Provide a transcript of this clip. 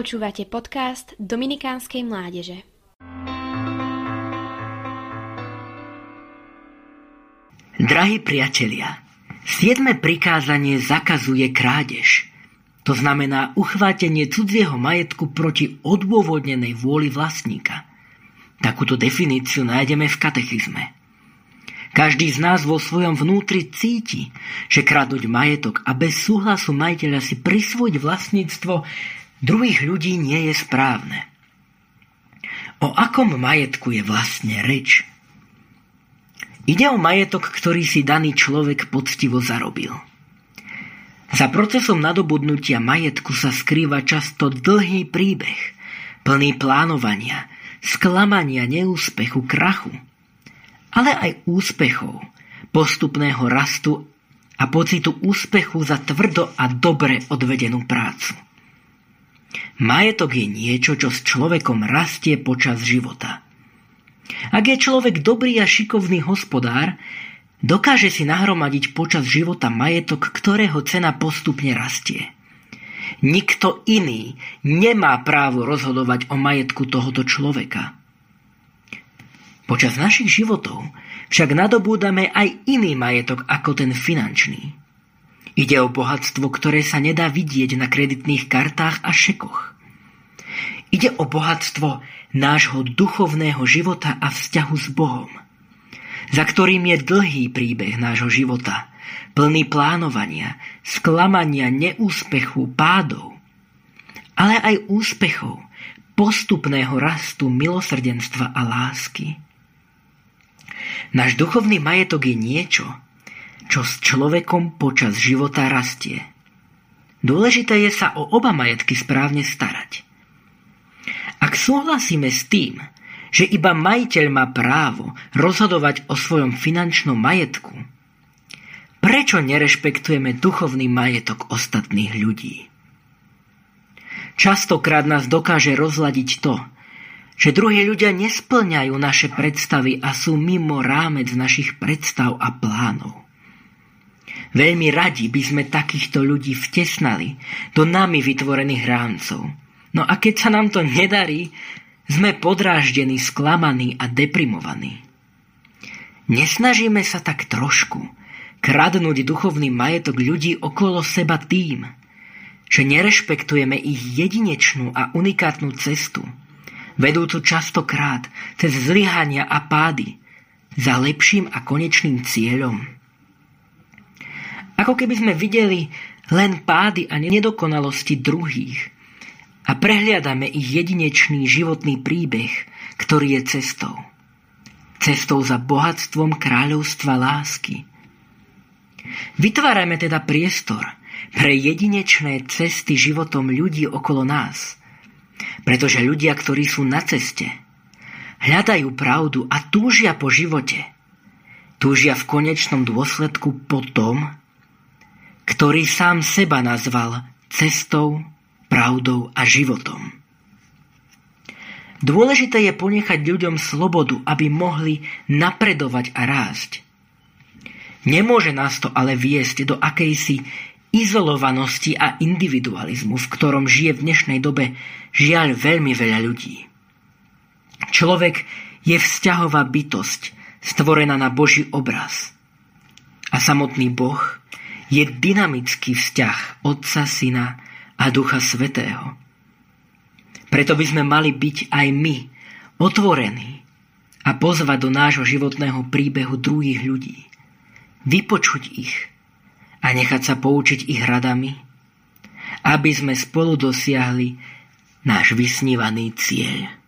Počúvate podcast Dominikánskej mládeže. Drahí priatelia, siedme prikázanie zakazuje krádež. To znamená uchvátenie cudzieho majetku proti odôvodnenej vôli vlastníka. Takúto definíciu nájdeme v katechizme. Každý z nás vo svojom vnútri cíti, že kradnúť majetok a bez súhlasu majiteľa si prisvojiť vlastníctvo druhých ľudí nie je správne. O akom majetku je vlastne reč? Ide o majetok, ktorý si daný človek poctivo zarobil. Za procesom nadobudnutia majetku sa skrýva často dlhý príbeh, plný plánovania, sklamania, neúspechu, krachu – ale aj úspechov, postupného rastu a pocitu úspechu za tvrdo a dobre odvedenú prácu. Majetok je niečo, čo s človekom rastie počas života. Ak je človek dobrý a šikovný hospodár, dokáže si nahromadiť počas života majetok, ktorého cena postupne rastie. Nikto iný nemá právo rozhodovať o majetku tohoto človeka – Počas našich životov však nadobúdame aj iný majetok ako ten finančný. Ide o bohatstvo, ktoré sa nedá vidieť na kreditných kartách a šekoch. Ide o bohatstvo nášho duchovného života a vzťahu s Bohom, za ktorým je dlhý príbeh nášho života, plný plánovania, sklamania, neúspechu, pádov, ale aj úspechov, postupného rastu milosrdenstva a lásky. Náš duchovný majetok je niečo, čo s človekom počas života rastie. Dôležité je sa o oba majetky správne starať. Ak súhlasíme s tým, že iba majiteľ má právo rozhodovať o svojom finančnom majetku, prečo nerešpektujeme duchovný majetok ostatných ľudí? Častokrát nás dokáže rozladiť to, že druhí ľudia nesplňajú naše predstavy a sú mimo rámec našich predstav a plánov. Veľmi radi by sme takýchto ľudí vtesnali do nami vytvorených rámcov. No a keď sa nám to nedarí, sme podráždení, sklamaní a deprimovaní. Nesnažíme sa tak trošku kradnúť duchovný majetok ľudí okolo seba tým, že nerešpektujeme ich jedinečnú a unikátnu cestu – vedúcu častokrát cez zlyhania a pády za lepším a konečným cieľom. Ako keby sme videli len pády a nedokonalosti druhých a prehliadame ich jedinečný životný príbeh, ktorý je cestou. Cestou za bohatstvom kráľovstva lásky. Vytvárajme teda priestor pre jedinečné cesty životom ľudí okolo nás – pretože ľudia, ktorí sú na ceste, hľadajú pravdu a túžia po živote. Túžia v konečnom dôsledku po tom, ktorý sám seba nazval cestou, pravdou a životom. Dôležité je ponechať ľuďom slobodu, aby mohli napredovať a rásť. Nemôže nás to ale viesť do akejsi izolovanosti a individualizmu, v ktorom žije v dnešnej dobe žiaľ veľmi veľa ľudí. Človek je vzťahová bytosť, stvorená na Boží obraz. A samotný Boh je dynamický vzťah Otca, Syna a Ducha Svetého. Preto by sme mali byť aj my otvorení a pozvať do nášho životného príbehu druhých ľudí. Vypočuť ich – a nechať sa poučiť ich radami, aby sme spolu dosiahli náš vysnívaný cieľ.